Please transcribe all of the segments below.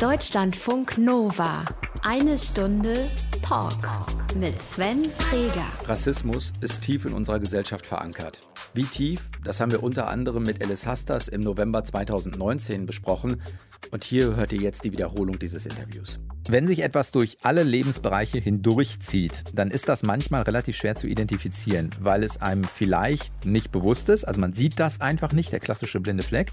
Deutschlandfunk Nova. Eine Stunde Talk mit Sven Freger. Rassismus ist tief in unserer Gesellschaft verankert. Wie tief, das haben wir unter anderem mit Alice Hastas im November 2019 besprochen. Und hier hört ihr jetzt die Wiederholung dieses Interviews. Wenn sich etwas durch alle Lebensbereiche hindurchzieht, dann ist das manchmal relativ schwer zu identifizieren, weil es einem vielleicht nicht bewusst ist. Also man sieht das einfach nicht, der klassische blinde Fleck.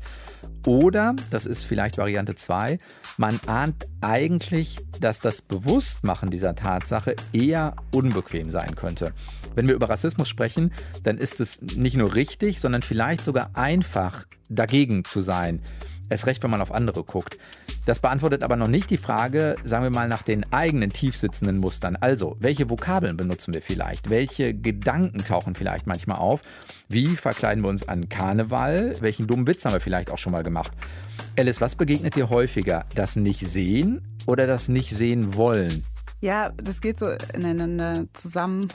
Oder, das ist vielleicht Variante 2, man ahnt eigentlich, dass das Bewusstmachen dieser Tatsache eher unbequem sein könnte. Wenn wir über Rassismus sprechen, dann ist es nicht nur richtig, sondern vielleicht sogar einfach dagegen zu sein. Es recht, wenn man auf andere guckt. Das beantwortet aber noch nicht die Frage, sagen wir mal, nach den eigenen tiefsitzenden Mustern. Also, welche Vokabeln benutzen wir vielleicht? Welche Gedanken tauchen vielleicht manchmal auf? Wie verkleiden wir uns an Karneval? Welchen dummen Witz haben wir vielleicht auch schon mal gemacht? Alice, was begegnet dir häufiger? Das Nicht-Sehen oder das Nicht-Sehen wollen? Ja, das geht so ineinander zusammen.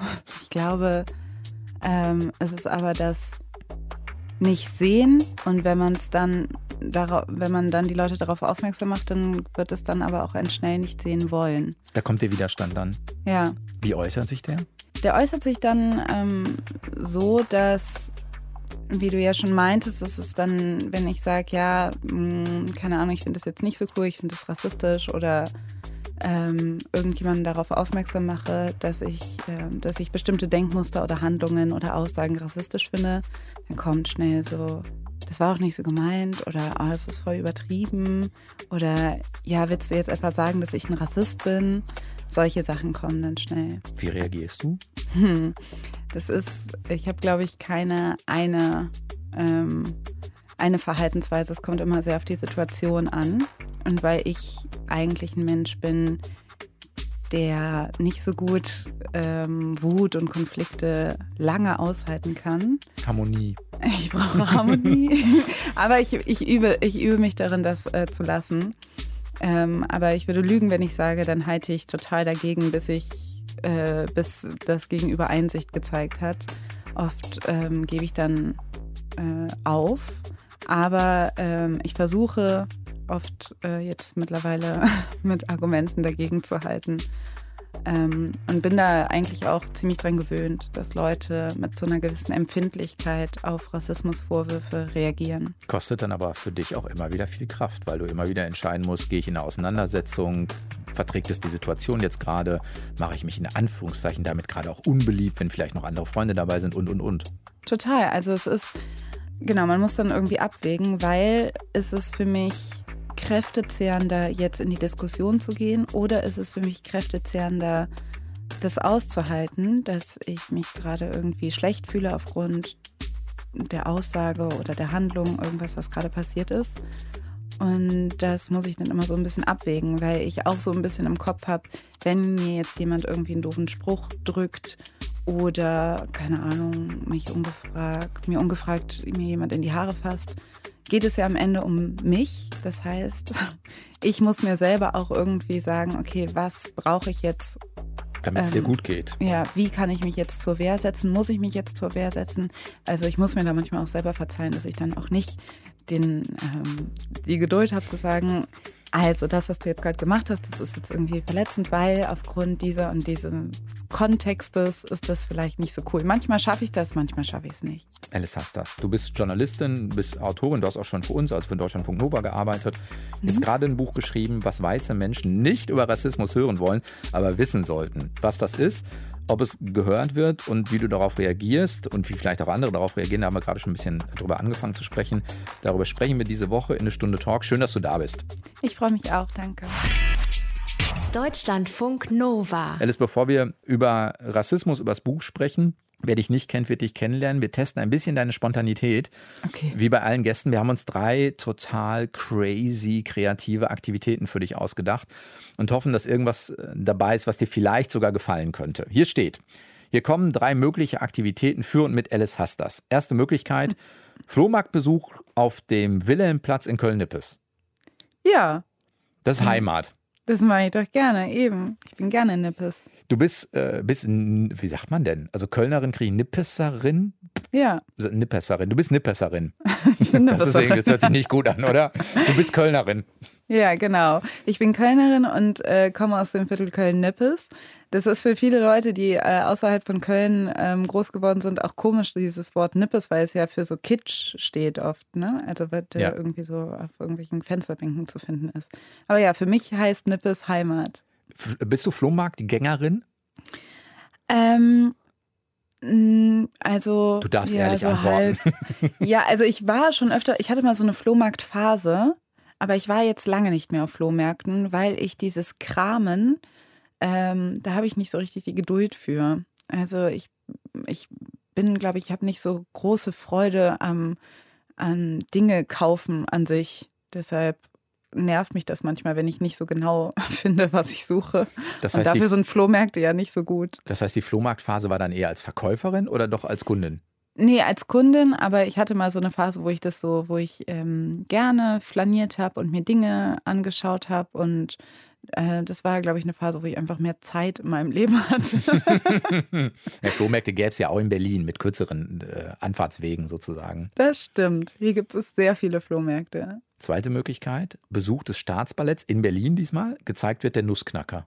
Ich glaube, ähm, es ist aber das Nicht-Sehen und wenn man es dann darauf, wenn man dann die Leute darauf aufmerksam macht, dann wird es dann aber auch ein schnell nicht sehen wollen. Da kommt der Widerstand dann. Ja. Wie äußert sich der? Der äußert sich dann ähm, so, dass, wie du ja schon meintest, ist es dann, wenn ich sage, ja, mh, hm, keine Ahnung, ich finde das jetzt nicht so cool, ich finde das rassistisch oder ähm, irgendjemanden darauf aufmerksam mache, dass ich, äh, dass ich bestimmte Denkmuster oder Handlungen oder Aussagen rassistisch finde, dann kommt schnell so das war auch nicht so gemeint oder oh, das ist voll übertrieben oder ja, willst du jetzt etwa sagen, dass ich ein Rassist bin? Solche Sachen kommen dann schnell. Wie reagierst du? Hm, das ist, ich habe glaube ich keine eine, ähm, eine Verhaltensweise. Es kommt immer sehr auf die Situation an. Und weil ich eigentlich ein Mensch bin, der nicht so gut ähm, Wut und Konflikte lange aushalten kann. Harmonie. Ich brauche Harmonie. aber ich, ich, übe, ich übe mich darin, das äh, zu lassen. Ähm, aber ich würde lügen, wenn ich sage, dann halte ich total dagegen, bis ich, äh, bis das Gegenüber Einsicht gezeigt hat. Oft ähm, gebe ich dann äh, auf. Aber ähm, ich versuche oft äh, jetzt mittlerweile mit Argumenten dagegen zu halten. Ähm, und bin da eigentlich auch ziemlich dran gewöhnt, dass Leute mit so einer gewissen Empfindlichkeit auf Rassismusvorwürfe reagieren. Kostet dann aber für dich auch immer wieder viel Kraft, weil du immer wieder entscheiden musst, gehe ich in eine Auseinandersetzung, verträgt es die Situation jetzt gerade, mache ich mich in Anführungszeichen damit gerade auch unbeliebt, wenn vielleicht noch andere Freunde dabei sind und, und, und. Total, also es ist, genau, man muss dann irgendwie abwägen, weil es ist für mich kräftezehrender, jetzt in die Diskussion zu gehen oder ist es für mich kräftezehrender, das auszuhalten, dass ich mich gerade irgendwie schlecht fühle aufgrund der Aussage oder der Handlung, irgendwas, was gerade passiert ist. Und das muss ich dann immer so ein bisschen abwägen, weil ich auch so ein bisschen im Kopf habe, wenn mir jetzt jemand irgendwie einen doofen Spruch drückt oder, keine Ahnung, mich ungefragt, mir ungefragt mir jemand in die Haare fasst, geht es ja am Ende um mich. Das heißt, ich muss mir selber auch irgendwie sagen, okay, was brauche ich jetzt? Damit es ähm, dir gut geht. Ja, wie kann ich mich jetzt zur Wehr setzen? Muss ich mich jetzt zur Wehr setzen? Also ich muss mir da manchmal auch selber verzeihen, dass ich dann auch nicht den, ähm, die Geduld habe zu sagen, also, das, was du jetzt gerade gemacht hast, das ist jetzt irgendwie verletzend, weil aufgrund dieser und dieses Kontextes ist das vielleicht nicht so cool. Manchmal schaffe ich das, manchmal schaffe ich es nicht. Alice hast das. Du bist Journalistin, bist Autorin, du hast auch schon für uns, also für Deutschlandfunk Nova gearbeitet. Jetzt mhm. gerade ein Buch geschrieben, was weiße Menschen nicht über Rassismus hören wollen, aber wissen sollten. Was das ist, ob es gehört wird und wie du darauf reagierst und wie vielleicht auch andere darauf reagieren, da haben wir gerade schon ein bisschen drüber angefangen zu sprechen. Darüber sprechen wir diese Woche in eine Stunde Talk. Schön, dass du da bist. Ich freue mich auch, danke. Deutschlandfunk Nova. Alice, bevor wir über Rassismus, über das Buch sprechen, Wer dich nicht kennt, wird dich kennenlernen. Wir testen ein bisschen deine Spontanität. Okay. Wie bei allen Gästen. Wir haben uns drei total crazy kreative Aktivitäten für dich ausgedacht und hoffen, dass irgendwas äh, dabei ist, was dir vielleicht sogar gefallen könnte. Hier steht, hier kommen drei mögliche Aktivitäten für und mit Alice Hastas. Erste Möglichkeit, Flohmarktbesuch auf dem Wilhelmplatz in Köln-Nippes. Ja. Das ist Heimat. Das mache ich doch gerne, eben. Ich bin gerne Nippes. Du bist, äh, bist, wie sagt man denn? Also Kölnerin kriege ich Nippesserin? Ja. Nippesserin. Du bist Nippesserin. ich bin Das, ist das hört sich nicht gut an, oder? Du bist Kölnerin. Ja, genau. Ich bin Kölnerin und äh, komme aus dem Viertel Köln-Nippes. Das ist für viele Leute, die äh, außerhalb von Köln ähm, groß geworden sind, auch komisch, dieses Wort Nippes, weil es ja für so Kitsch steht oft, ne? Also wird ja. irgendwie so auf irgendwelchen Fensterbänken zu finden ist. Aber ja, für mich heißt Nippes Heimat. F bist du Flohmarkt-Gängerin? Ähm, also. Du darfst ja, ehrlich so antworten. Halb. Ja, also ich war schon öfter, ich hatte mal so eine Flohmarktphase, aber ich war jetzt lange nicht mehr auf Flohmärkten, weil ich dieses Kramen ähm, da habe ich nicht so richtig die Geduld für. Also ich, ich bin, glaube ich, ich habe nicht so große Freude am, an Dinge kaufen an sich. Deshalb nervt mich das manchmal, wenn ich nicht so genau finde, was ich suche. Das heißt, Und dafür sind Flohmärkte ja nicht so gut. Das heißt, die Flohmarktphase war dann eher als Verkäuferin oder doch als Kundin? Nee, als Kundin, aber ich hatte mal so eine Phase, wo ich das so, wo ich ähm, gerne flaniert habe und mir Dinge angeschaut habe und äh, das war, glaube ich, eine Phase, wo ich einfach mehr Zeit in meinem Leben hatte. ja, Flohmärkte gäbe es ja auch in Berlin mit kürzeren äh, Anfahrtswegen sozusagen. Das stimmt. Hier gibt es sehr viele Flohmärkte. Zweite Möglichkeit, Besuch des Staatsballetts in Berlin diesmal. Gezeigt wird der Nussknacker.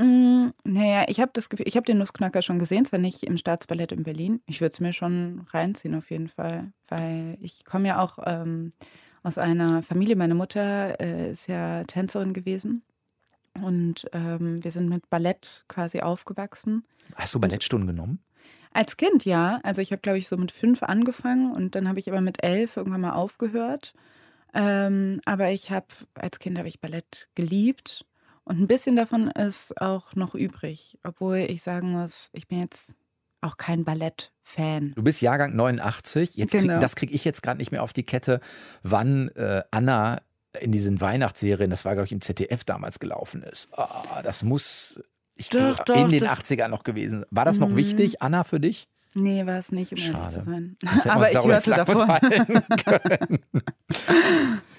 Mm, naja, ich habe das Gefühl, ich habe den Nussknacker schon gesehen, zwar nicht im Staatsballett in Berlin. Ich würde es mir schon reinziehen auf jeden Fall, weil ich komme ja auch ähm, aus einer Familie. Meine Mutter äh, ist ja Tänzerin gewesen und ähm, wir sind mit Ballett quasi aufgewachsen. Hast du Ballettstunden genommen? Als Kind ja. Also ich habe, glaube ich, so mit fünf angefangen und dann habe ich aber mit elf irgendwann mal aufgehört. Ähm, aber ich habe, als Kind habe ich Ballett geliebt und ein bisschen davon ist auch noch übrig. Obwohl ich sagen muss, ich bin jetzt auch kein Ballett-Fan. Du bist Jahrgang 89. Jetzt krieg, genau. Das kriege ich jetzt gerade nicht mehr auf die Kette, wann äh, Anna in diesen Weihnachtsserien, das war, glaube ich, im ZDF damals gelaufen ist. Oh, das muss ich doch, doch, in den 80ern noch gewesen. War das noch mhm. wichtig, Anna, für dich? Nee, war es nicht, um Schade. ehrlich zu sein. Aber ich hörte davon.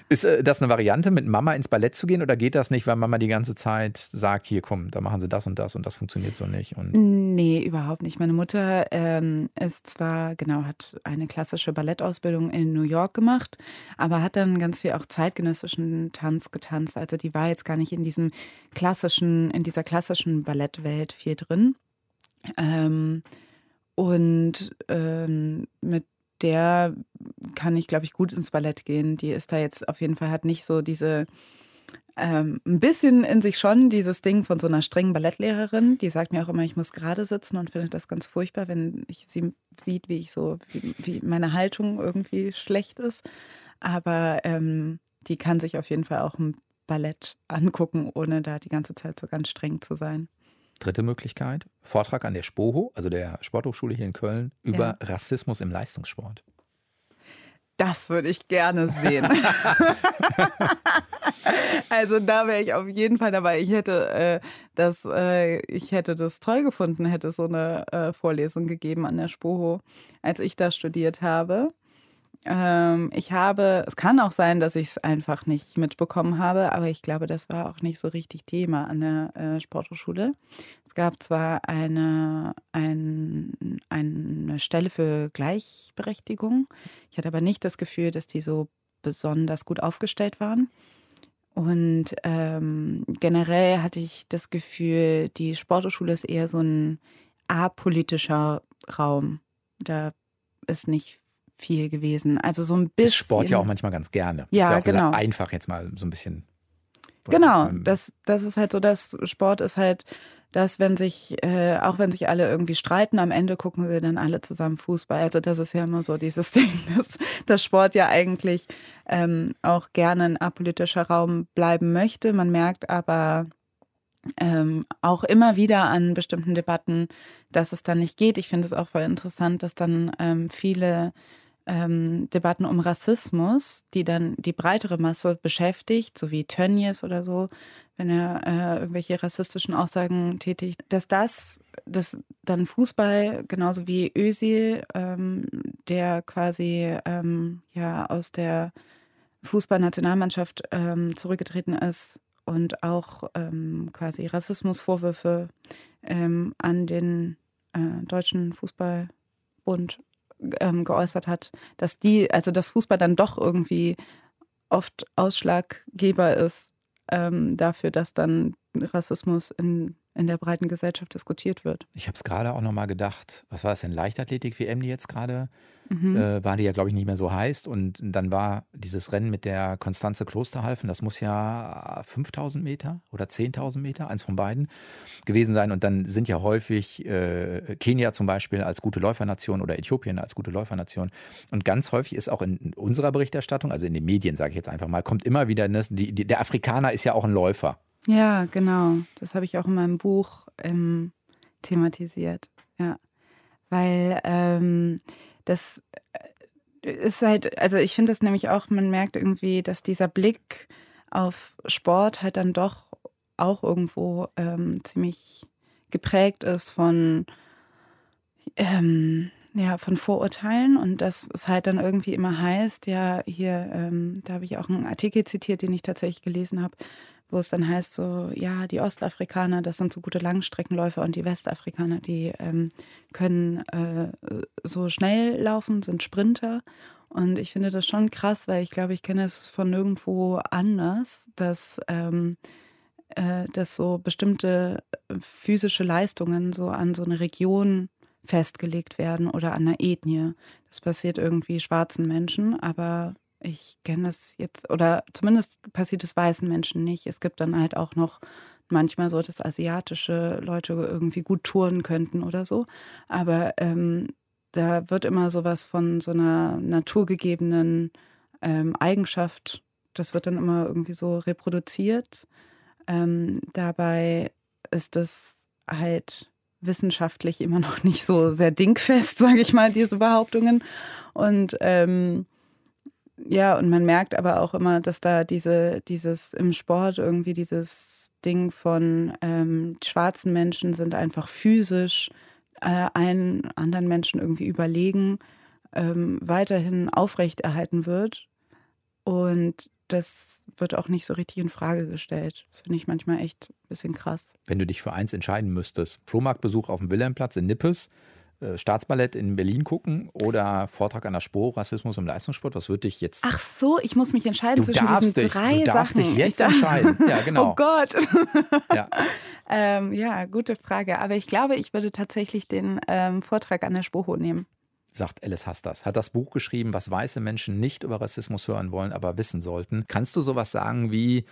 Ist äh, das eine Variante, mit Mama ins Ballett zu gehen oder geht das nicht, weil Mama die ganze Zeit sagt, hier komm, da machen sie das und das und das funktioniert so nicht? Und nee, überhaupt nicht. Meine Mutter ähm, ist zwar, genau, hat eine klassische Ballettausbildung in New York gemacht, aber hat dann ganz viel auch zeitgenössischen Tanz getanzt. Also die war jetzt gar nicht in diesem klassischen, in dieser klassischen Ballettwelt viel drin. Ähm, und ähm, mit der kann ich, glaube ich, gut ins Ballett gehen. Die ist da jetzt auf jeden Fall, hat nicht so diese, ähm, ein bisschen in sich schon dieses Ding von so einer strengen Ballettlehrerin. Die sagt mir auch immer, ich muss gerade sitzen und findet das ganz furchtbar, wenn ich sie sieht, wie ich so, wie, wie meine Haltung irgendwie schlecht ist. Aber ähm, die kann sich auf jeden Fall auch ein Ballett angucken, ohne da die ganze Zeit so ganz streng zu sein. Dritte Möglichkeit, Vortrag an der SPOHO, also der Sporthochschule hier in Köln, über ja. Rassismus im Leistungssport. Das würde ich gerne sehen. also da wäre ich auf jeden Fall dabei. Ich hätte äh, das, äh, ich hätte das toll gefunden, hätte so eine äh, Vorlesung gegeben an der Spoho, als ich da studiert habe. Ähm, ich habe, es kann auch sein, dass ich es einfach nicht mitbekommen habe, aber ich glaube, das war auch nicht so richtig Thema an der äh, Sporthochschule. Es gab zwar eine, ein, eine Stelle für Gleichberechtigung, ich hatte aber nicht das Gefühl, dass die so besonders gut aufgestellt waren. Und ähm, generell hatte ich das Gefühl, die Sporthochschule ist eher so ein apolitischer Raum. Da ist nicht viel gewesen. Also so ein bisschen. Ist Sport ja auch manchmal ganz gerne. Ja, ist ja genau. Einfach jetzt mal so ein bisschen. Genau, das, das ist halt so, dass Sport ist halt, dass wenn sich, äh, auch wenn sich alle irgendwie streiten, am Ende gucken sie dann alle zusammen Fußball. Also das ist ja immer so dieses Ding, dass, dass Sport ja eigentlich ähm, auch gerne ein apolitischer Raum bleiben möchte. Man merkt aber ähm, auch immer wieder an bestimmten Debatten, dass es dann nicht geht. Ich finde es auch voll interessant, dass dann ähm, viele ähm, Debatten um Rassismus, die dann die breitere Masse beschäftigt, so wie Tönnies oder so, wenn er äh, irgendwelche rassistischen Aussagen tätigt, dass das, dass dann Fußball genauso wie Özil, ähm, der quasi ähm, ja aus der Fußballnationalmannschaft ähm, zurückgetreten ist und auch ähm, quasi Rassismusvorwürfe ähm, an den äh, deutschen Fußballbund ähm, geäußert hat, dass die, also dass Fußball dann doch irgendwie oft Ausschlaggeber ist ähm, dafür, dass dann Rassismus in in der breiten Gesellschaft diskutiert wird. Ich habe es gerade auch nochmal gedacht, was war das denn, Leichtathletik-WM, die jetzt gerade mhm. äh, war, die ja, glaube ich, nicht mehr so heißt. Und dann war dieses Rennen mit der Konstanze Klosterhalfen, das muss ja 5000 Meter oder 10.000 Meter, eins von beiden, gewesen sein. Und dann sind ja häufig äh, Kenia zum Beispiel als gute Läufernation oder Äthiopien als gute Läufernation. Und ganz häufig ist auch in unserer Berichterstattung, also in den Medien, sage ich jetzt einfach mal, kommt immer wieder, das, die, die, der Afrikaner ist ja auch ein Läufer. Ja, genau. Das habe ich auch in meinem Buch ähm, thematisiert. Ja. Weil ähm, das äh, ist halt, also ich finde das nämlich auch, man merkt irgendwie, dass dieser Blick auf Sport halt dann doch auch irgendwo ähm, ziemlich geprägt ist von, ähm, ja, von Vorurteilen und dass es halt dann irgendwie immer heißt, ja, hier, ähm, da habe ich auch einen Artikel zitiert, den ich tatsächlich gelesen habe, wo es dann heißt so, ja, die Ostafrikaner, das sind so gute Langstreckenläufer und die Westafrikaner, die ähm, können äh, so schnell laufen, sind Sprinter. Und ich finde das schon krass, weil ich glaube, ich kenne es von nirgendwo anders, dass, ähm, äh, dass so bestimmte physische Leistungen so an so eine Region festgelegt werden oder an einer Ethnie. Das passiert irgendwie schwarzen Menschen, aber ich kenne das jetzt, oder zumindest passiert es weißen Menschen nicht. Es gibt dann halt auch noch manchmal so, dass asiatische Leute irgendwie gut touren könnten oder so. Aber ähm, da wird immer sowas von so einer naturgegebenen ähm, Eigenschaft, das wird dann immer irgendwie so reproduziert. Ähm, dabei ist das halt wissenschaftlich immer noch nicht so sehr dingfest, sage ich mal, diese Behauptungen. Und ähm, ja, und man merkt aber auch immer, dass da diese, dieses im Sport irgendwie dieses Ding von ähm, schwarzen Menschen sind einfach physisch äh, einen anderen Menschen irgendwie überlegen, ähm, weiterhin aufrechterhalten wird. Und das wird auch nicht so richtig in Frage gestellt. Das finde ich manchmal echt ein bisschen krass. Wenn du dich für eins entscheiden müsstest, Flohmarktbesuch auf dem Wilhelmplatz in Nippes Staatsballett in Berlin gucken oder Vortrag an der Spur, Rassismus im Leistungssport? Was würde dich jetzt. Ach so, ich muss mich entscheiden du zwischen diesen dich, drei du darfst Sachen. dich jetzt entscheiden. Ja, genau. Oh Gott. ja. ähm, ja, gute Frage. Aber ich glaube, ich würde tatsächlich den ähm, Vortrag an der Spoho nehmen. Sagt Alice Hastas. Hat das Buch geschrieben, was weiße Menschen nicht über Rassismus hören wollen, aber wissen sollten. Kannst du sowas sagen wie,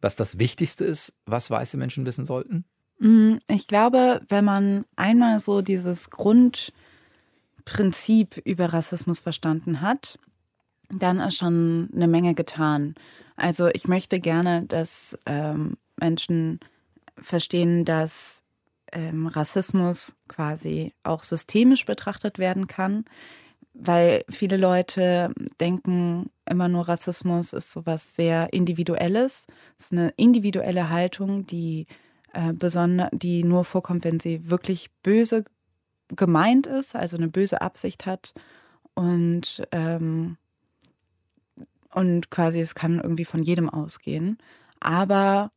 was das Wichtigste ist, was weiße Menschen wissen sollten? Mm, ich glaube, wenn man einmal so dieses Grundprinzip über Rassismus verstanden hat, dann ist schon eine Menge getan. Also ich möchte gerne, dass ähm, Menschen verstehen, dass ähm, Rassismus quasi auch systemisch betrachtet werden kann, weil viele Leute denken immer nur, Rassismus ist sowas sehr Individuelles. Es ist eine individuelle Haltung, die äh, besonders, die nur vorkommt, wenn sie wirklich böse gemeint ist, also eine böse Absicht hat und ähm, und quasi es kann irgendwie von jedem ausgehen. Aber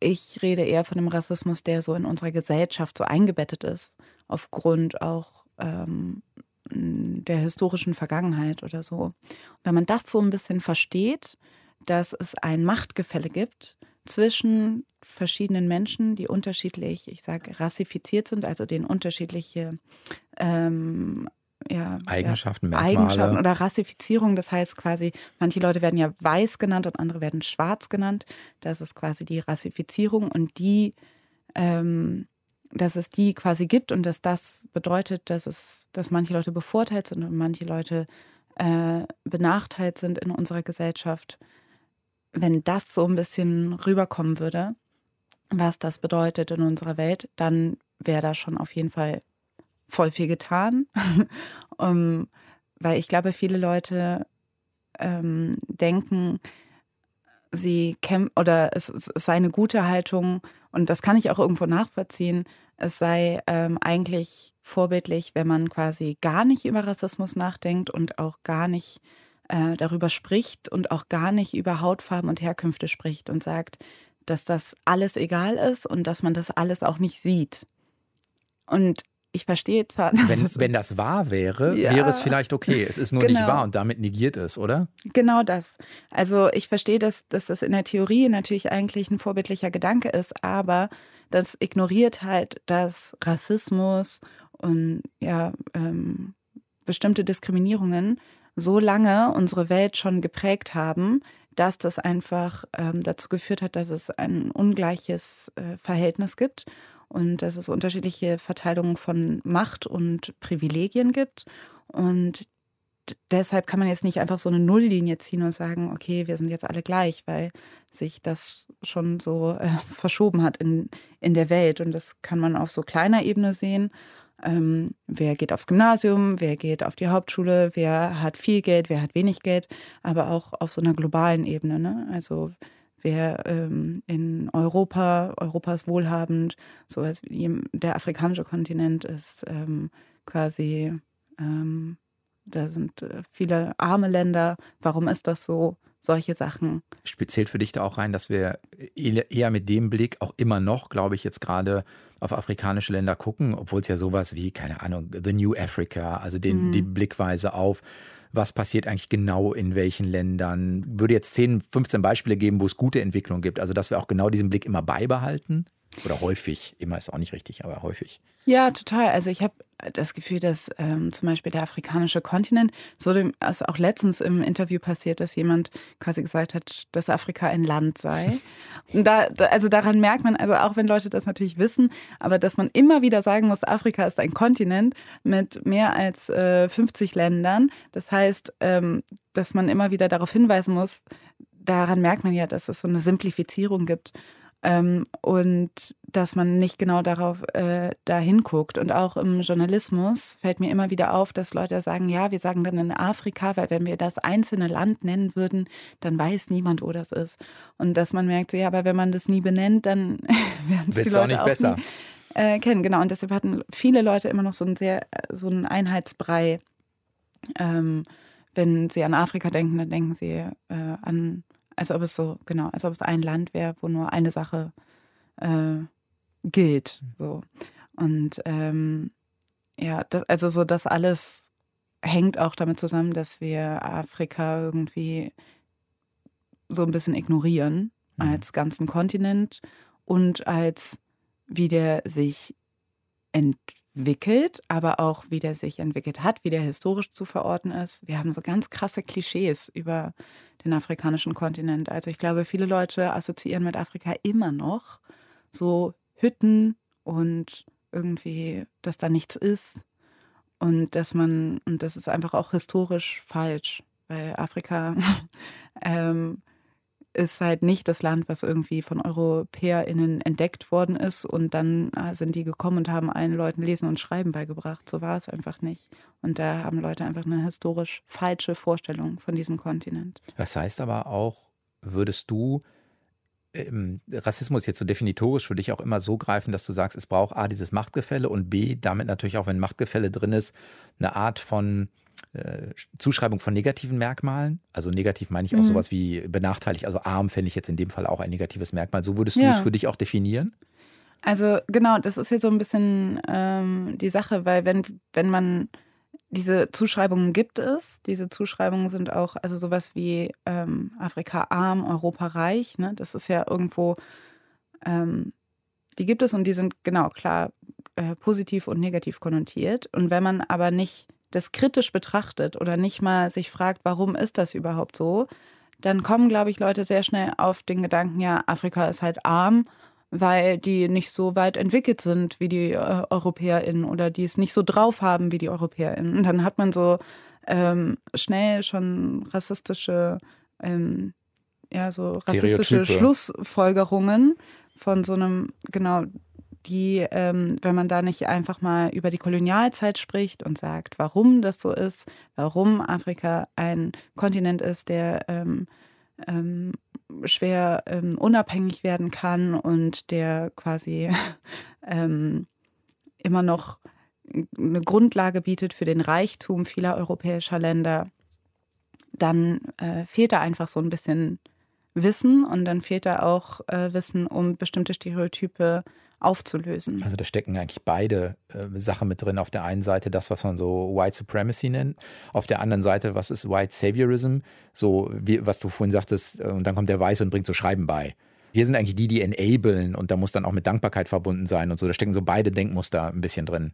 ich rede eher von dem Rassismus, der so in unserer Gesellschaft so eingebettet ist, aufgrund auch ähm, der historischen Vergangenheit oder so. Wenn man das so ein bisschen versteht, dass es ein Machtgefälle gibt zwischen verschiedenen Menschen, die unterschiedlich, ich sage, rassifiziert sind, also denen unterschiedliche ähm, ja, Eigenschaften, ja, Eigenschaften oder Rassifizierung. Das heißt quasi, manche Leute werden ja weiß genannt und andere werden schwarz genannt. Das ist quasi die Rassifizierung und die, ähm, dass es die quasi gibt und dass das bedeutet, dass es, dass manche Leute bevorteilt sind und manche Leute äh, benachteiligt sind in unserer Gesellschaft wenn das so ein bisschen rüberkommen würde, was das bedeutet in unserer Welt, dann wäre da schon auf jeden Fall voll viel getan. um, weil ich glaube, viele Leute ähm, denken, sie kämpfen oder es, es, sei eine gute Haltung und das kann ich auch irgendwo nachvollziehen. Es sei ähm, eigentlich vorbildlich, wenn man quasi gar nicht über Rassismus nachdenkt und auch gar nicht äh, darüber spricht und auch gar nicht über Hautfarben und Herkünfte spricht und sagt, dass das alles egal ist und dass man das alles auch nicht sieht. Und ich verstehe zwar. Wenn, wenn das wahr wäre, ja, wäre es vielleicht okay. Es ist nur genau. nicht wahr und damit negiert es, oder? Genau das. Also ich verstehe, dass, dass das in der Theorie natürlich eigentlich ein vorbildlicher Gedanke ist, aber das ignoriert halt, dass Rassismus und ja, ähm, bestimmte Diskriminierungen so lange unsere Welt schon geprägt haben, dass das einfach ähm, dazu geführt hat, dass es ein ungleiches äh, Verhältnis gibt und dass es unterschiedliche Verteilungen von Macht und Privilegien gibt. Und deshalb kann man jetzt nicht einfach so eine Nulllinie ziehen und sagen, okay, wir sind jetzt alle gleich, weil sich das schon so äh, verschoben hat in, in der Welt. Und das kann man auf so kleiner Ebene sehen. Ähm, wer geht aufs Gymnasium, wer geht auf die Hauptschule, wer hat viel Geld, wer hat wenig Geld, aber auch auf so einer globalen Ebene. Ne? Also wer ähm, in Europa, Europa ist wohlhabend, sowas wie der afrikanische Kontinent ist ähm, quasi, ähm, da sind äh, viele arme Länder. Warum ist das so? Solche Sachen. Speziell für dich da auch rein, dass wir eher mit dem Blick auch immer noch, glaube ich, jetzt gerade auf afrikanische Länder gucken, obwohl es ja sowas wie, keine Ahnung, The New Africa, also den, mhm. die Blickweise auf was passiert eigentlich genau in welchen Ländern. Würde jetzt 10, 15 Beispiele geben, wo es gute Entwicklungen gibt. Also, dass wir auch genau diesen Blick immer beibehalten. Oder häufig, immer ist auch nicht richtig, aber häufig. Ja, total. Also ich habe das Gefühl, dass ähm, zum Beispiel der afrikanische Kontinent, so dem, also auch letztens im Interview passiert, dass jemand quasi gesagt hat, dass Afrika ein Land sei. Und da, also daran merkt man, also auch wenn Leute das natürlich wissen, aber dass man immer wieder sagen muss, Afrika ist ein Kontinent mit mehr als äh, 50 Ländern. Das heißt, ähm, dass man immer wieder darauf hinweisen muss, daran merkt man ja, dass es so eine Simplifizierung gibt. Ähm, und dass man nicht genau darauf äh, da hinguckt. Und auch im Journalismus fällt mir immer wieder auf, dass Leute sagen, ja, wir sagen dann in Afrika, weil wenn wir das einzelne Land nennen würden, dann weiß niemand, wo das ist. Und dass man merkt, ja, aber wenn man das nie benennt, dann werden es die Leute auch nicht besser. Nie, äh, kennen. Genau. Und deshalb hatten viele Leute immer noch so einen sehr, so einen Einheitsbrei. Ähm, wenn sie an Afrika denken, dann denken sie äh, an als ob es so, genau, als ob es ein Land wäre, wo nur eine Sache äh, gilt. So. Und ähm, ja, das, also so das alles hängt auch damit zusammen, dass wir Afrika irgendwie so ein bisschen ignorieren mhm. als ganzen Kontinent und als wie der sich entwickelt, aber auch wie der sich entwickelt hat, wie der historisch zu verorten ist. Wir haben so ganz krasse Klischees über den afrikanischen Kontinent. Also ich glaube, viele Leute assoziieren mit Afrika immer noch so Hütten und irgendwie, dass da nichts ist und dass man, und das ist einfach auch historisch falsch, weil Afrika ähm, ist halt nicht das Land, was irgendwie von EuropäerInnen entdeckt worden ist und dann ah, sind die gekommen und haben allen Leuten Lesen und Schreiben beigebracht. So war es einfach nicht. Und da haben Leute einfach eine historisch falsche Vorstellung von diesem Kontinent. Das heißt aber auch, würdest du ähm, Rassismus jetzt so definitorisch für dich auch immer so greifen, dass du sagst, es braucht A, dieses Machtgefälle und B, damit natürlich auch, wenn Machtgefälle drin ist, eine Art von äh, Zuschreibung von negativen Merkmalen. Also negativ meine ich auch mhm. sowas wie benachteiligt, also arm fände ich jetzt in dem Fall auch ein negatives Merkmal. So würdest ja. du es für dich auch definieren? Also genau, das ist jetzt so ein bisschen ähm, die Sache, weil wenn, wenn man diese Zuschreibungen gibt es, diese Zuschreibungen sind auch, also sowas wie ähm, Afrika arm, Europa reich, ne? das ist ja irgendwo, ähm, die gibt es und die sind genau klar äh, positiv und negativ konnotiert. Und wenn man aber nicht das kritisch betrachtet oder nicht mal sich fragt, warum ist das überhaupt so, dann kommen, glaube ich, Leute sehr schnell auf den Gedanken, ja, Afrika ist halt arm, weil die nicht so weit entwickelt sind wie die äh, EuropäerInnen oder die es nicht so drauf haben wie die EuropäerInnen. Und dann hat man so ähm, schnell schon rassistische, ähm, ja, so rassistische Schlussfolgerungen von so einem, genau, die, ähm, wenn man da nicht einfach mal über die Kolonialzeit spricht und sagt, warum das so ist, warum Afrika ein Kontinent ist, der ähm, ähm, schwer ähm, unabhängig werden kann und der quasi ähm, immer noch eine Grundlage bietet für den Reichtum vieler europäischer Länder, dann äh, fehlt da einfach so ein bisschen Wissen und dann fehlt da auch äh, Wissen, um bestimmte Stereotype aufzulösen. Also da stecken eigentlich beide äh, Sachen mit drin. Auf der einen Seite das, was man so White Supremacy nennt. Auf der anderen Seite, was ist White Saviorism? So, wie, was du vorhin sagtest, äh, und dann kommt der Weiße und bringt so Schreiben bei. Wir sind eigentlich die, die enablen und da muss dann auch mit Dankbarkeit verbunden sein und so. Da stecken so beide Denkmuster ein bisschen drin.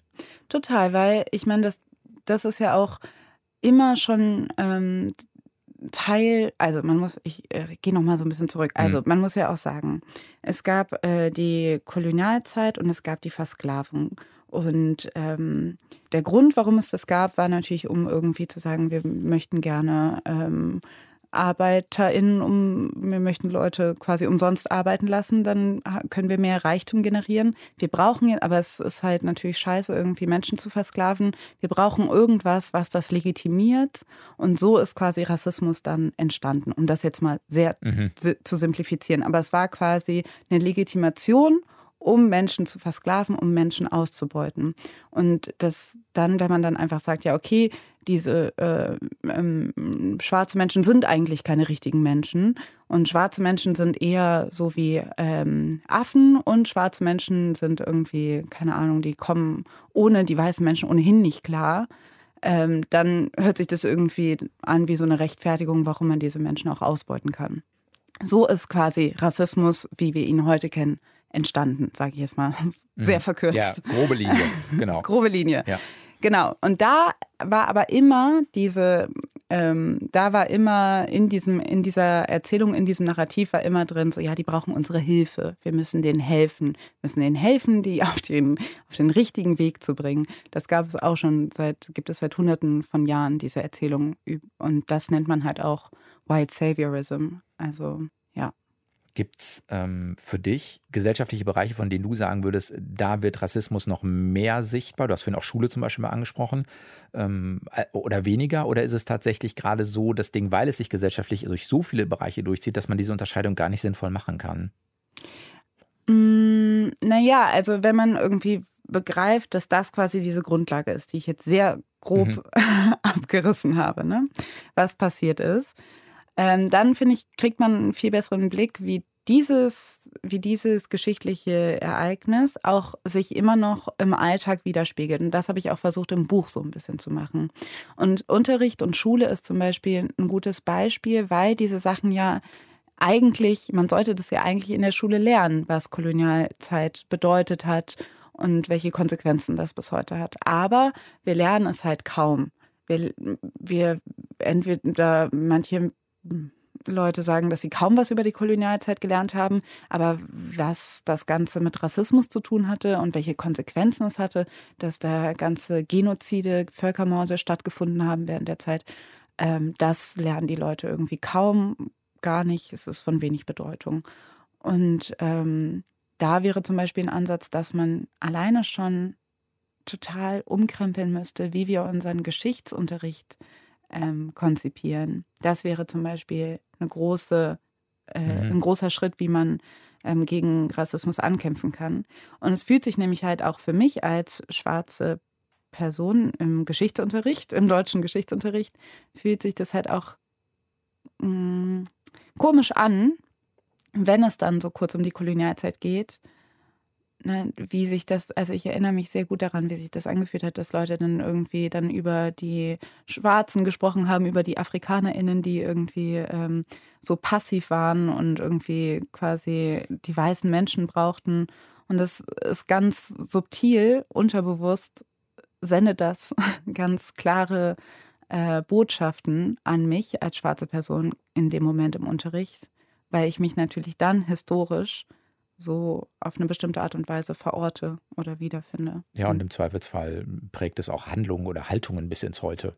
Total, weil ich meine, das, das ist ja auch immer schon ähm, Teil, also man muss, ich äh, gehe nochmal so ein bisschen zurück. Also mhm. man muss ja auch sagen, es gab äh, die Kolonialzeit und es gab die Versklavung. Und ähm, der Grund, warum es das gab, war natürlich, um irgendwie zu sagen, wir möchten gerne ähm, ArbeiterInnen, um, wir möchten Leute quasi umsonst arbeiten lassen, dann können wir mehr Reichtum generieren. Wir brauchen, aber es ist halt natürlich scheiße, irgendwie Menschen zu versklaven. Wir brauchen irgendwas, was das legitimiert. Und so ist quasi Rassismus dann entstanden, um das jetzt mal sehr mhm. zu simplifizieren. Aber es war quasi eine Legitimation um Menschen zu versklaven, um Menschen auszubeuten. Und das dann, wenn man dann einfach sagt, ja, okay, diese äh, ähm, schwarze Menschen sind eigentlich keine richtigen Menschen und schwarze Menschen sind eher so wie ähm, Affen und schwarze Menschen sind irgendwie, keine Ahnung, die kommen ohne die weißen Menschen ohnehin nicht klar. Ähm, dann hört sich das irgendwie an wie so eine Rechtfertigung, warum man diese Menschen auch ausbeuten kann. So ist quasi Rassismus, wie wir ihn heute kennen, entstanden, sage ich jetzt mal sehr mhm. verkürzt. Ja, grobe Linie, genau. grobe Linie. Ja. Genau. Und da war aber immer diese, ähm, da war immer in diesem, in dieser Erzählung, in diesem Narrativ war immer drin, so ja, die brauchen unsere Hilfe. Wir müssen denen helfen, müssen denen helfen, die auf den, auf den richtigen Weg zu bringen. Das gab es auch schon seit, gibt es seit hunderten von Jahren, diese Erzählung. Und das nennt man halt auch White Saviorism. Also Gibt es ähm, für dich gesellschaftliche Bereiche, von denen du sagen würdest, da wird Rassismus noch mehr sichtbar? Du hast vorhin auch Schule zum Beispiel mal angesprochen. Ähm, äh, oder weniger? Oder ist es tatsächlich gerade so, das Ding, weil es sich gesellschaftlich durch so viele Bereiche durchzieht, dass man diese Unterscheidung gar nicht sinnvoll machen kann? Mm, naja, also wenn man irgendwie begreift, dass das quasi diese Grundlage ist, die ich jetzt sehr grob mhm. abgerissen habe, ne? was passiert ist ähm, dann finde ich, kriegt man einen viel besseren Blick, wie dieses, wie dieses geschichtliche Ereignis auch sich immer noch im Alltag widerspiegelt. Und das habe ich auch versucht im Buch so ein bisschen zu machen. Und Unterricht und Schule ist zum Beispiel ein gutes Beispiel, weil diese Sachen ja eigentlich, man sollte das ja eigentlich in der Schule lernen, was Kolonialzeit bedeutet hat und welche Konsequenzen das bis heute hat. Aber wir lernen es halt kaum. Wir, wir entweder manche Leute sagen, dass sie kaum was über die Kolonialzeit gelernt haben, aber was das Ganze mit Rassismus zu tun hatte und welche Konsequenzen es hatte, dass da ganze Genozide, Völkermorde stattgefunden haben während der Zeit, ähm, das lernen die Leute irgendwie kaum, gar nicht. Es ist von wenig Bedeutung. Und ähm, da wäre zum Beispiel ein Ansatz, dass man alleine schon total umkrempeln müsste, wie wir unseren Geschichtsunterricht äh, ähm, konzipieren. Das wäre zum Beispiel eine große, äh, mhm. ein großer Schritt, wie man ähm, gegen Rassismus ankämpfen kann. Und es fühlt sich nämlich halt auch für mich als schwarze Person im Geschichtsunterricht, im deutschen Geschichtsunterricht, fühlt sich das halt auch mh, mm, komisch an, wenn es dann so kurz um die Kolonialzeit geht ne, wie sich das, also ich erinnere mich sehr gut daran, wie sich das angefühlt hat, dass Leute dann irgendwie dann über die Schwarzen gesprochen haben, über die AfrikanerInnen, die irgendwie ähm, so passiv waren und irgendwie quasi die weißen Menschen brauchten. Und das ist ganz subtil, unterbewusst sendet das ganz klare äh, Botschaften an mich als schwarze Person in dem Moment im Unterricht, weil ich mich natürlich dann historisch so auf eine bestimmte Art und Weise verorte oder wiederfinde. Ja, und im Zweifelsfall prägt es auch Handlungen oder Haltungen bis ins Heute,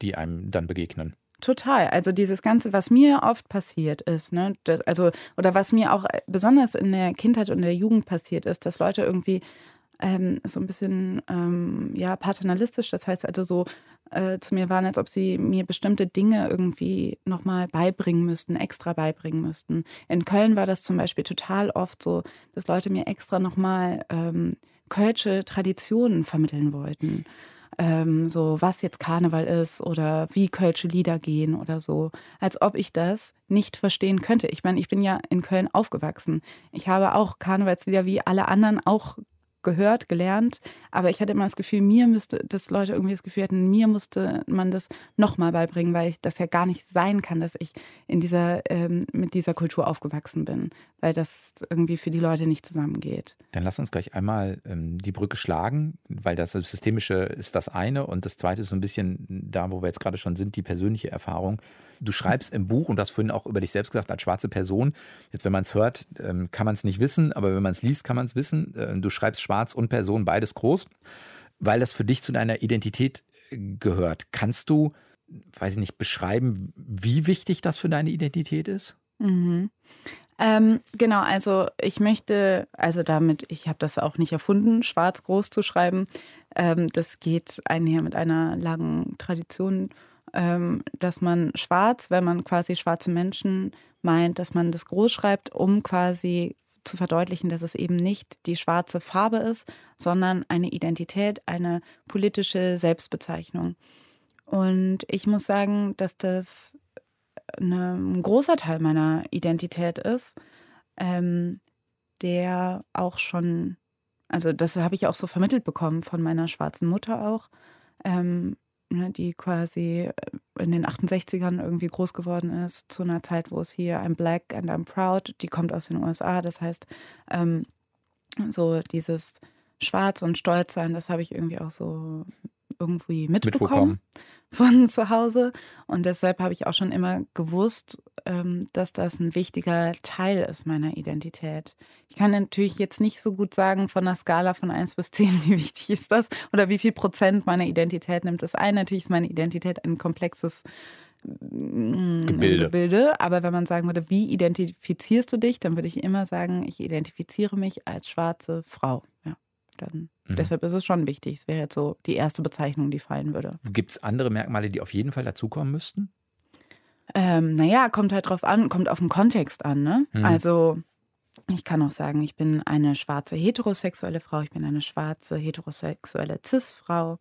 die einem dann begegnen. Total. Also dieses Ganze, was mir oft passiert ist, ne, das, also, oder was mir auch besonders in der Kindheit und der Jugend passiert ist, dass Leute irgendwie ähm, so ein bisschen ähm, ja, paternalistisch, das heißt also so äh, zu mir waren, als ob sie mir bestimmte Dinge irgendwie nochmal beibringen müssten, extra beibringen müssten. In Köln war das zum Beispiel total oft so, dass Leute mir extra nochmal ähm, kölsche Traditionen vermitteln wollten. ähm, so was jetzt Karneval ist oder wie Kölsche Lieder gehen oder so, als ob ich das nicht verstehen könnte. Ich meine, ich bin ja in Köln aufgewachsen. Ich habe auch Karnevalslieder wie alle anderen auch gehört, gelernt, aber ich hatte immer das Gefühl, mir müsste, dass Leute irgendwie das Gefühl hatten, mir musste man das nochmal beibringen, weil ich das ja gar nicht sein kann, dass ich in dieser, ähm, mit dieser Kultur aufgewachsen bin, weil das irgendwie für die Leute nicht zusammengeht. Dann lass uns gleich einmal ähm, die Brücke schlagen, weil das Systemische ist das eine und das zweite ist so ein bisschen da, wo wir jetzt gerade schon sind, die persönliche Erfahrung. Du schreibst im Buch, und du hast vorhin auch über dich selbst gesagt, als schwarze Person. Jetzt, wenn man es hört, ähm, kann man es nicht wissen, aber wenn man es liest, kann man es wissen. Äh, du schreibst schwarz und Person, beides groß, weil das für dich zu deiner Identität äh, gehört. Kannst du, weiß ich nicht, beschreiben, wie wichtig das für deine Identität ist? Mhm. Ähm, genau, also ich möchte, also damit, ich habe das auch nicht erfunden, schwarz groß zu schreiben. Ähm, das geht einher mit einer langen Tradition ähm, dass man schwarz, wenn man quasi schwarze Menschen meint, dass man das groß schreibt, um quasi zu verdeutlichen, dass es eben nicht die schwarze Farbe ist, sondern eine Identität, eine politische Selbstbezeichnung. Und ich muss sagen, dass das eine, ein großer Teil meiner Identität ist, ähm, der auch schon, also das habe ich auch so vermittelt bekommen von meiner schwarzen Mutter auch, ähm, ne, die quasi äh, in den 68ern irgendwie groß geworden ist, zu einer Zeit, wo es hier I'm Black and I'm Proud, die kommt aus den USA. Das heißt, ähm, so dieses Schwarz und Stolz sein, das habe ich irgendwie auch so irgendwie mitbekommen von zu Hause. Und deshalb habe ich auch schon immer gewusst, ähm, dass das ein wichtiger Teil ist meiner Identität. Ich kann natürlich jetzt nicht so gut sagen von einer Skala von 1 bis 10, wie wichtig ist das oder wie viel Prozent meiner Identität nimmt das ein. Natürlich ist meine Identität ein komplexes mm, Gebilde. Gebilde. Aber wenn man sagen würde, wie identifizierst du dich, dann würde ich immer sagen, ich identifiziere mich als schwarze Frau. Dann Mhm. Deshalb ist es schon wichtig. Es wäre jetzt so die erste Bezeichnung, die fallen würde. Gibt es andere Merkmale, die auf jeden Fall dazukommen müssten? Ähm, naja, kommt halt drauf an, kommt auf den Kontext an. Ne? Mhm. Also ich kann auch sagen, ich bin eine schwarze heterosexuelle Frau, ich bin eine schwarze heterosexuelle Cis-Frau.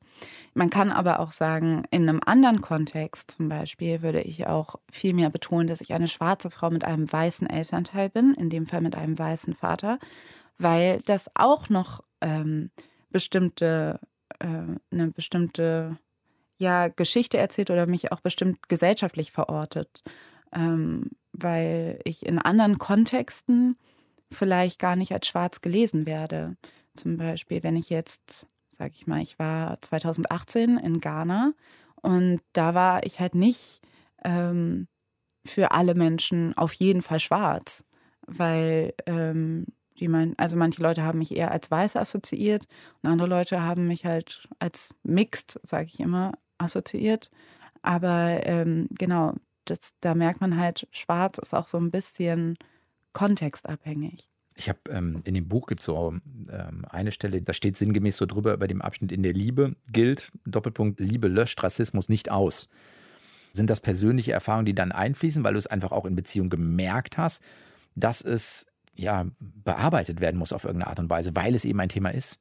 Man kann aber auch sagen, in einem anderen Kontext zum Beispiel würde ich auch viel mehr betonen, dass ich eine schwarze Frau mit einem weißen Elternteil bin, in dem Fall mit einem weißen Vater, weil das auch noch ähm, bestimmte, äh, eine bestimmte ja, Geschichte erzählt oder mich auch bestimmt gesellschaftlich verortet, ähm, weil ich in anderen Kontexten vielleicht gar nicht als schwarz gelesen werde. Zum Beispiel, wenn ich jetzt, sag ich mal, ich war 2018 in Ghana und da war ich halt nicht ähm, für alle Menschen auf jeden Fall schwarz, weil ähm, die mein, also manche Leute haben mich eher als weiß assoziiert und andere Leute haben mich halt als mixed, sage ich immer, assoziiert. Aber ähm, genau, das, da merkt man halt, schwarz ist auch so ein bisschen kontextabhängig. Ich habe ähm, in dem Buch gibt es so ähm, eine Stelle, da steht sinngemäß so drüber über dem Abschnitt in der Liebe gilt, Doppelpunkt, Liebe löscht Rassismus nicht aus. Sind das persönliche Erfahrungen, die dann einfließen, weil du es einfach auch in Beziehung gemerkt hast, dass es ja, bearbeitet werden muss auf irgendeine Art und Weise, weil es eben ein Thema ist.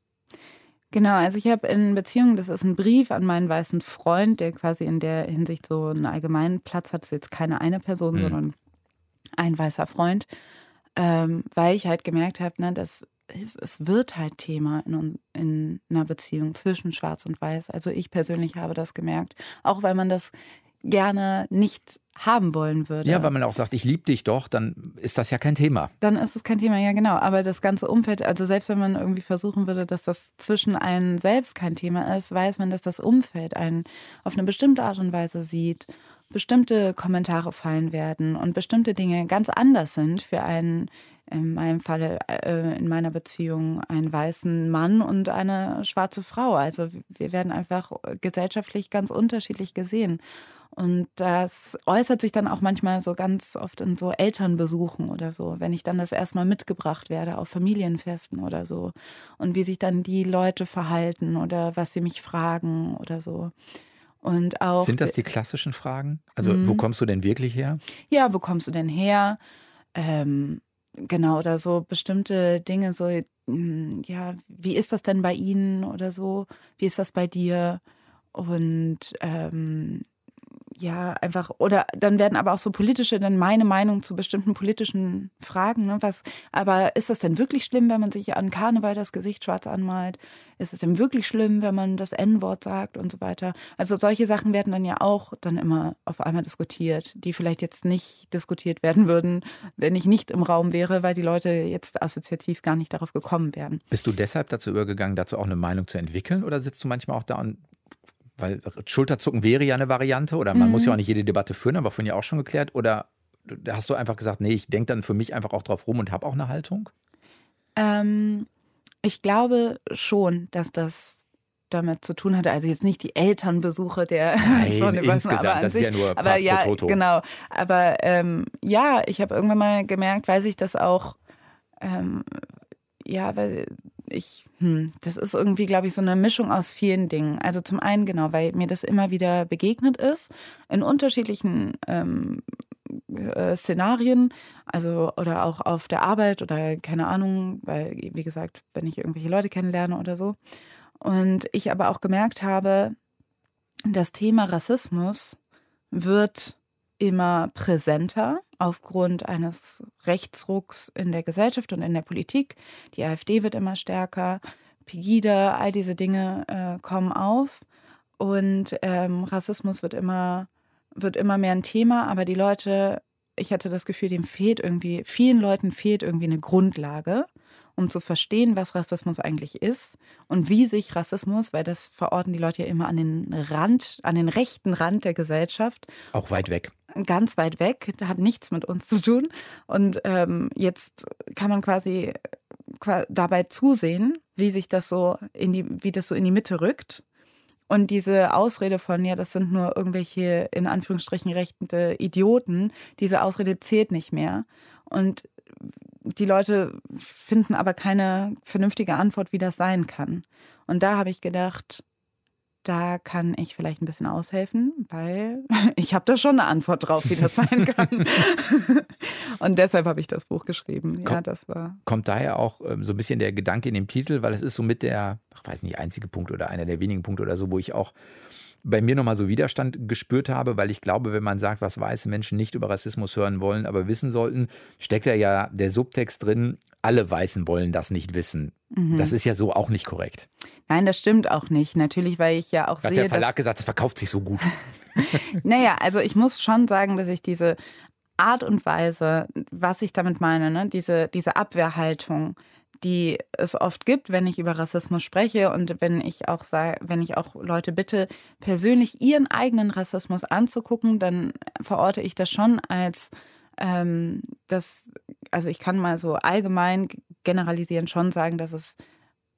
Genau, also ich habe in Beziehungen, das ist ein Brief an meinen weißen Freund, der quasi in der Hinsicht so einen allgemeinen Platz hat. Das ist jetzt keine eine Person, mhm. sondern ein weißer Freund, ähm, weil ich halt gemerkt habe, ne, dass es, es, wird halt Thema in, in einer Beziehung zwischen Schwarz und Weiß. Also ich persönlich habe das gemerkt, auch weil man das gerne nicht haben wollen würde. Ja, weil man auch sagt, ich liebe dich doch, dann ist das ja kein Thema. Dann ist es kein Thema, ja genau. Aber das ganze Umfeld, also selbst wenn man irgendwie versuchen würde, dass das zwischen einen selbst kein Thema ist, weiß man, dass das Umfeld einen auf eine bestimmte Art und Weise sieht, bestimmte Kommentare fallen werden und bestimmte Dinge ganz anders sind für einen, in meinem Falle, äh, in meiner Beziehung, einen weißen Mann und eine schwarze Frau. Also wir werden einfach gesellschaftlich ganz unterschiedlich gesehen. Und das äußert sich dann auch manchmal so ganz oft in so Elternbesuchen oder so, wenn ich dann das erstmal mitgebracht werde auf Familienfesten oder so. Und wie sich dann die Leute verhalten oder was sie mich fragen oder so. Und auch. Sind das die klassischen Fragen? Also, wo mhm. kommst du denn wirklich her? Ja, wo kommst du denn her? Ähm, genau, oder so bestimmte Dinge, so, hm, ja, wie ist das denn bei Ihnen oder so? Wie ist das bei dir? und ähm, ja, einfach, oder dann werden aber auch so politische, dann meine Meinung zu bestimmten politischen Fragen. Ne? Was, aber ist das denn wirklich schlimm, wenn man sich an Karneval das Gesicht schwarz anmalt? Ist es denn wirklich schlimm, wenn man das N-Wort sagt und so weiter? Also solche Sachen werden dann ja auch dann immer auf einmal diskutiert, die vielleicht jetzt nicht diskutiert werden würden, wenn ich nicht im Raum wäre, weil die Leute jetzt assoziativ gar nicht darauf gekommen wären. Bist du deshalb dazu übergegangen, dazu auch eine Meinung zu entwickeln oder sitzt du manchmal auch da und weil Schulterzucken wäre ja eine Variante oder man mhm. muss ja auch nicht jede Debatte führen, aber vorhin ja auch schon geklärt. Oder hast du einfach gesagt, nee, ich denke dann für mich einfach auch drauf rum und habe auch eine Haltung? Ähm, ich glaube schon, dass das damit zu tun hatte. Also jetzt nicht die Elternbesuche der Nein, insgesamt, aber das sich, ist ja nur aber ja, Toto. genau. Aber ähm, ja, ich habe irgendwann mal gemerkt, weiß ich das auch, ähm, ja, weil ich, hm, das ist irgendwie, glaube ich, so eine Mischung aus vielen Dingen. Also zum einen, genau, weil mir das immer wieder begegnet ist, in unterschiedlichen ähm, äh, Szenarien, also oder auch auf der Arbeit oder keine Ahnung, weil, wie gesagt, wenn ich irgendwelche Leute kennenlerne oder so. Und ich aber auch gemerkt habe, das Thema Rassismus wird immer präsenter aufgrund eines Rechtsrucks in der Gesellschaft und in der Politik. Die AfD wird immer stärker, Pegida, all diese Dinge äh, kommen auf und ähm, Rassismus wird immer, wird immer mehr ein Thema, aber die Leute, ich hatte das Gefühl, dem fehlt irgendwie, vielen Leuten fehlt irgendwie eine Grundlage um zu verstehen, was Rassismus eigentlich ist und wie sich Rassismus, weil das verorten die Leute ja immer an den Rand, an den rechten Rand der Gesellschaft. Auch weit weg ganz weit weg, hat nichts mit uns zu tun. Und ähm, jetzt kann man quasi dabei zusehen, wie sich das so in die, wie das so in die Mitte rückt. Und diese Ausrede von, ja, das sind nur irgendwelche in Anführungsstrichen rechte Idioten, diese Ausrede zählt nicht mehr. Und die Leute finden aber keine vernünftige Antwort, wie das sein kann. Und da habe ich gedacht, da kann ich vielleicht ein bisschen aushelfen, weil ich habe da schon eine Antwort drauf, wie das sein kann. und deshalb habe ich das Buch geschrieben. Ja, das war. Kommt daher auch ähm, so ein bisschen der Gedanke in dem Titel, weil es ist so mit der, ich weiß nicht, einzige Punkt oder einer der wenigen Punkte oder so, wo ich auch bei mir nochmal so Widerstand gespürt habe, weil ich glaube, wenn man sagt, was weiße Menschen nicht über Rassismus hören wollen, aber wissen sollten, steckt da ja der Subtext drin, alle Weißen wollen das nicht wissen. Mhm. Das ist ja so auch nicht korrekt. Nein, das stimmt auch nicht. Natürlich, weil ich ja auch Hat sehe. Hat der Verlag gesagt, es verkauft sich so gut. naja, also ich muss schon sagen, dass ich diese Art und Weise, was ich damit meine, ne, diese, diese Abwehrhaltung, die es oft gibt, wenn ich über Rassismus spreche und wenn ich auch sage, wenn ich auch Leute bitte, persönlich ihren eigenen Rassismus anzugucken, dann verorte ich das schon als ähm, das, also ich kann mal so allgemein generalisieren schon sagen, dass es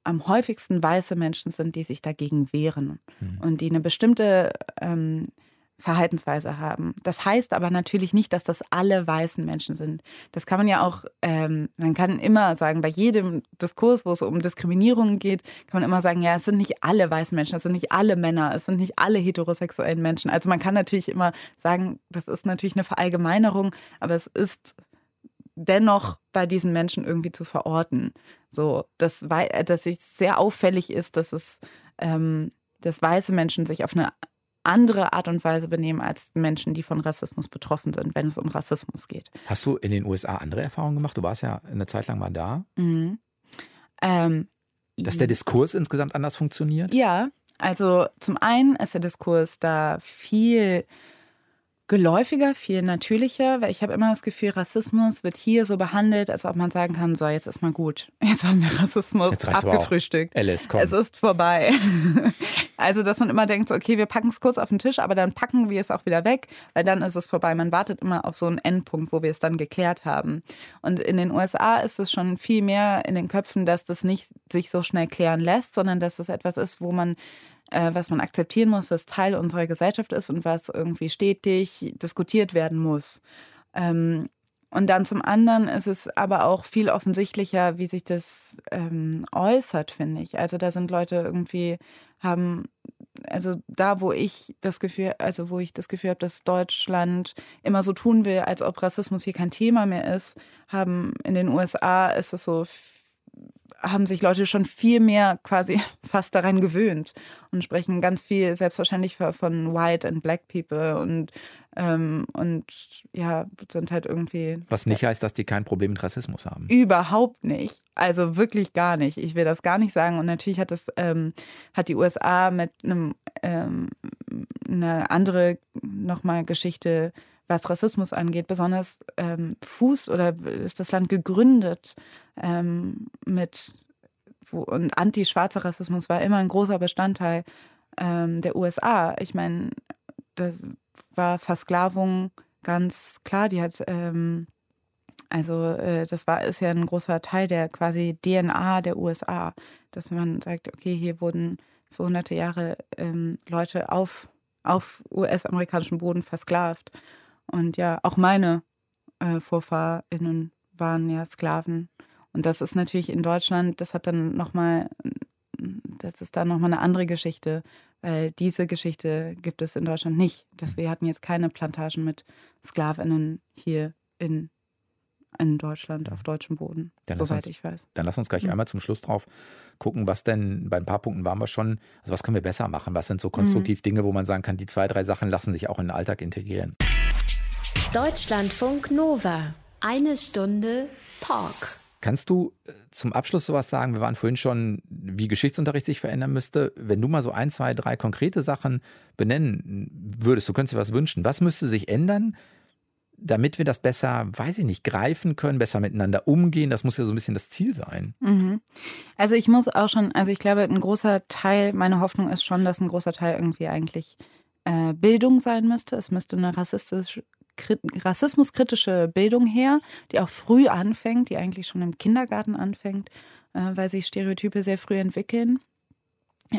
am häufigsten weiße Menschen sind, die sich dagegen wehren mhm. und die eine bestimmte ähm, Verhaltensweise haben. Das heißt aber natürlich nicht, dass das alle weißen Menschen sind. Das kann man ja auch, ähm, man kann immer sagen, bei jedem Diskurs, wo es um Diskriminierung geht, kann man immer sagen, ja, es sind nicht alle weißen Menschen, es sind nicht alle Männer, es sind nicht alle heterosexuellen Menschen. Also man kann natürlich immer sagen, das ist natürlich eine Verallgemeinerung, aber es ist dennoch bei diesen Menschen irgendwie zu verorten. So, dass, dass es sehr auffällig ist, dass es ähm, dass weiße Menschen sich auf eine andere Art und Weise benehmen als Menschen, die von Rassismus betroffen sind, wenn es um Rassismus geht. Hast du in den USA andere Erfahrungen gemacht? Du warst ja eine Zeit lang mal da. Mhm. Ähm, Dass der Diskurs insgesamt anders funktioniert? Ja, also zum einen ist der Diskurs da viel geläufiger, viel natürlicher, weil ich habe immer das Gefühl, Rassismus wird hier so behandelt, als ob man sagen kann, so, jetzt ist mal gut. Jetzt haben wir Rassismus abgefrühstückt. Alice, komm. Es ist vorbei. also, dass man immer denkt, so, okay, wir packen es kurz auf den Tisch, aber dann packen wir es auch wieder weg, weil dann ist es vorbei. Man wartet immer auf so einen Endpunkt, wo wir es dann geklärt haben. Und in den USA ist es schon viel mehr in den Köpfen, dass das nicht sich so schnell klären lässt, sondern dass es etwas ist, wo man äh, was man akzeptieren muss, was Teil unserer Gesellschaft ist und was irgendwie stetig diskutiert werden muss. Ähm, und dann zum anderen ist es aber auch viel offensichtlicher, wie sich das ähm, äußert, finde ich. Also da sind Leute irgendwie, haben, also da, wo ich das Gefühl, also wo ich das Gefühl habe, dass Deutschland immer so tun will, als ob Rassismus hier kein Thema mehr ist, haben in den USA ist es so haben sich Leute schon viel mehr quasi fast daran gewöhnt und sprechen ganz viel selbstverständlich von White and Black People und ähm, und ja, sind halt irgendwie. Was nicht heißt, dass die kein Problem mit Rassismus haben. Überhaupt nicht. Also wirklich gar nicht. Ich will das gar nicht sagen. Und natürlich hat das, ähm, hat die USA mit einem ähm, eine andere nochmal Geschichte, was Rassismus angeht, besonders ähm, Fuß oder ist das Land gegründet ähm, mit wo, und anti-schwarzer Rassismus war immer ein großer Bestandteil ähm, der USA. Ich meine, das war Versklavung ganz klar. Die hat, ähm, also äh, das war, ist ja ein großer Teil der quasi DNA der USA, dass man sagt, okay, hier wurden für hunderte Jahre ähm, Leute auf, auf US-amerikanischem Boden versklavt. Und ja, auch meine äh, VorfahrInnen waren ja Sklaven. Und das ist natürlich in Deutschland, das hat dann nochmal, das ist dann nochmal eine andere Geschichte, weil diese Geschichte gibt es in Deutschland nicht. Dass wir hatten jetzt keine Plantagen mit SklavInnen hier in, in Deutschland, auf deutschem Boden, dann soweit uns, ich weiß. Dann lass uns gleich mhm. einmal zum Schluss drauf gucken, was denn, bei ein paar Punkten waren wir schon, also was können wir besser machen? Was sind so konstruktiv mhm. Dinge, wo man sagen kann, die zwei, drei Sachen lassen sich auch in den Alltag integrieren? Deutschlandfunk Nova. Eine Stunde Talk. Kannst du äh, zum Abschluss sowas sagen? Wir waren vorhin schon, wie Geschichtsunterricht sich verändern müsste. Wenn du mal so ein, zwei, drei konkrete Sachen benennen würdest, du könntest dir was wünschen. Was müsste sich ändern, damit wir das besser, weiß ich nicht, greifen können, besser miteinander umgehen? Das muss ja so ein bisschen das Ziel sein. Mhm. Also ich muss auch schon, also ich glaube, ein großer Teil, meine Hoffnung ist schon, dass ein großer Teil irgendwie eigentlich äh, Bildung sein müsste. Es müsste eine rassistisch, rassismuskritische Bildung her, die auch früh anfängt, die eigentlich schon im Kindergarten anfängt, äh, weil sich Stereotype sehr früh entwickeln.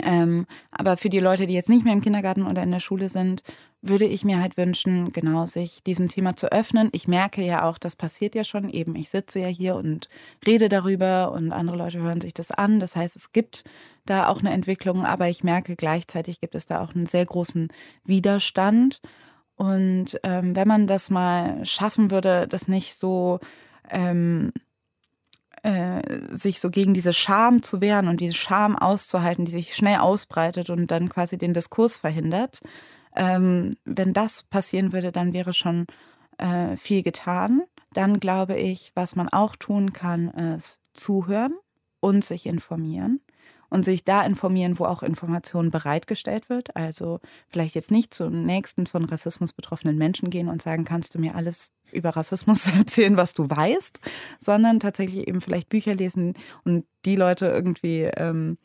Ähm, aber für die Leute, die jetzt nicht mehr im Kindergarten oder in der Schule sind, würde ich mir halt wünschen, genau sich diesem Thema zu öffnen. Ich merke ja auch, das passiert ja schon eben. Ich sitze ja hier und rede darüber und andere Leute hören sich das an. Das heißt, es gibt da auch eine Entwicklung, aber ich merke gleichzeitig gibt es da auch einen sehr großen Widerstand. Und ähm, wenn man das mal schaffen würde, das nicht so ähm, äh, sich so gegen diese Scham zu wehren und diese Scham auszuhalten, die sich schnell ausbreitet und dann quasi den Diskurs verhindert, ähm, wenn das passieren würde, dann wäre schon äh, viel getan. Dann glaube ich, was man auch tun kann, ist zuhören und sich informieren und sich da informieren, wo auch Information bereitgestellt wird. Also vielleicht jetzt nicht zum nächsten von Rassismus betroffenen Menschen gehen und sagen, kannst du mir alles über Rassismus erzählen, was du weißt, sondern tatsächlich eben vielleicht Bücher lesen und die Leute irgendwie ähm,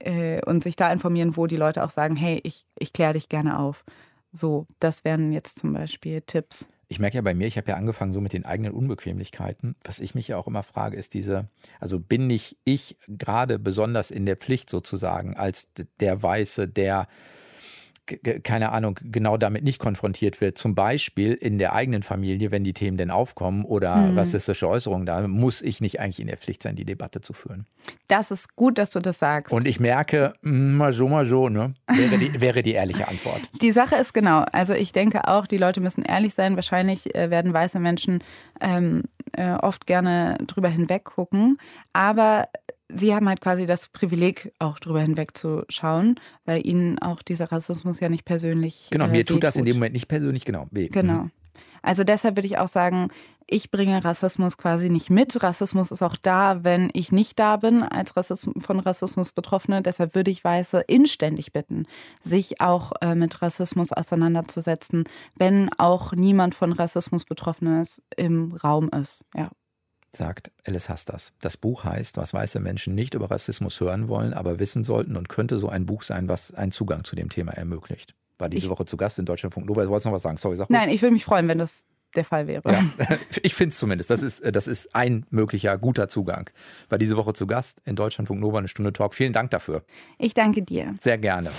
äh, und sich da informieren, wo die Leute auch sagen, hey, ich, ich kläre dich gerne auf. So, das wären jetzt zum Beispiel Tipps. Ich merke ja bei mir, ich habe ja angefangen so mit den eigenen Unbequemlichkeiten. Was ich mich ja auch immer frage, ist diese, also bin nicht ich gerade besonders in der Pflicht sozusagen als der Weiße, der keine Ahnung, genau damit nicht konfrontiert wird. Zum Beispiel in der eigenen Familie, wenn die Themen denn aufkommen oder mhm. rassistische Äußerungen, da muss ich nicht eigentlich in der Pflicht sein, die Debatte zu führen. Das ist gut, dass du das sagst. Und ich merke, mm, mal so, mal so, ne? Wäre die, wäre die ehrliche Antwort. Die Sache ist genau, also ich denke auch, die Leute müssen ehrlich sein. Wahrscheinlich äh, werden weiße Menschen ähm, äh, oft gerne drüber hinweg gucken. Aber Sie haben halt quasi das Privileg, auch drüber hinwegzuschauen, weil Ihnen auch dieser Rassismus ja nicht persönlich. Genau, äh, mir tut das in dem Moment nicht persönlich genau weh. Genau. Mhm. Also deshalb würde ich auch sagen, ich bringe Rassismus quasi nicht mit. Rassismus ist auch da, wenn ich nicht da bin als Rassismus, von Rassismus Betroffene. Deshalb würde ich Weiße inständig bitten, sich auch äh, mit Rassismus auseinanderzusetzen, wenn auch niemand von Rassismus Betroffenes im Raum ist. Ja sagt Alice Hastas. Das Buch heißt, was weiße Menschen nicht über Rassismus hören wollen, aber wissen sollten und könnte so ein Buch sein, was einen Zugang zu dem Thema ermöglicht. War diese ich, Woche zu Gast in Deutschlandfunk Nova. Du wolltest noch was sagen? Sorry, sag Nein, ich würde mich freuen, wenn das der Fall wäre. Ja, ich finde es zumindest. Das ist, das ist ein möglicher guter Zugang. War diese Woche zu Gast in Deutschlandfunk Nova, eine Stunde Talk. Vielen Dank dafür. Ich danke dir. Sehr gerne.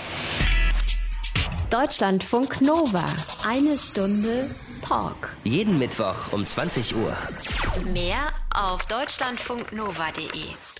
Deutschlandfunk Nova. Eine Stunde Talk. Jeden Mittwoch um 20 Uhr. Mehr auf deutschlandfunknova.de.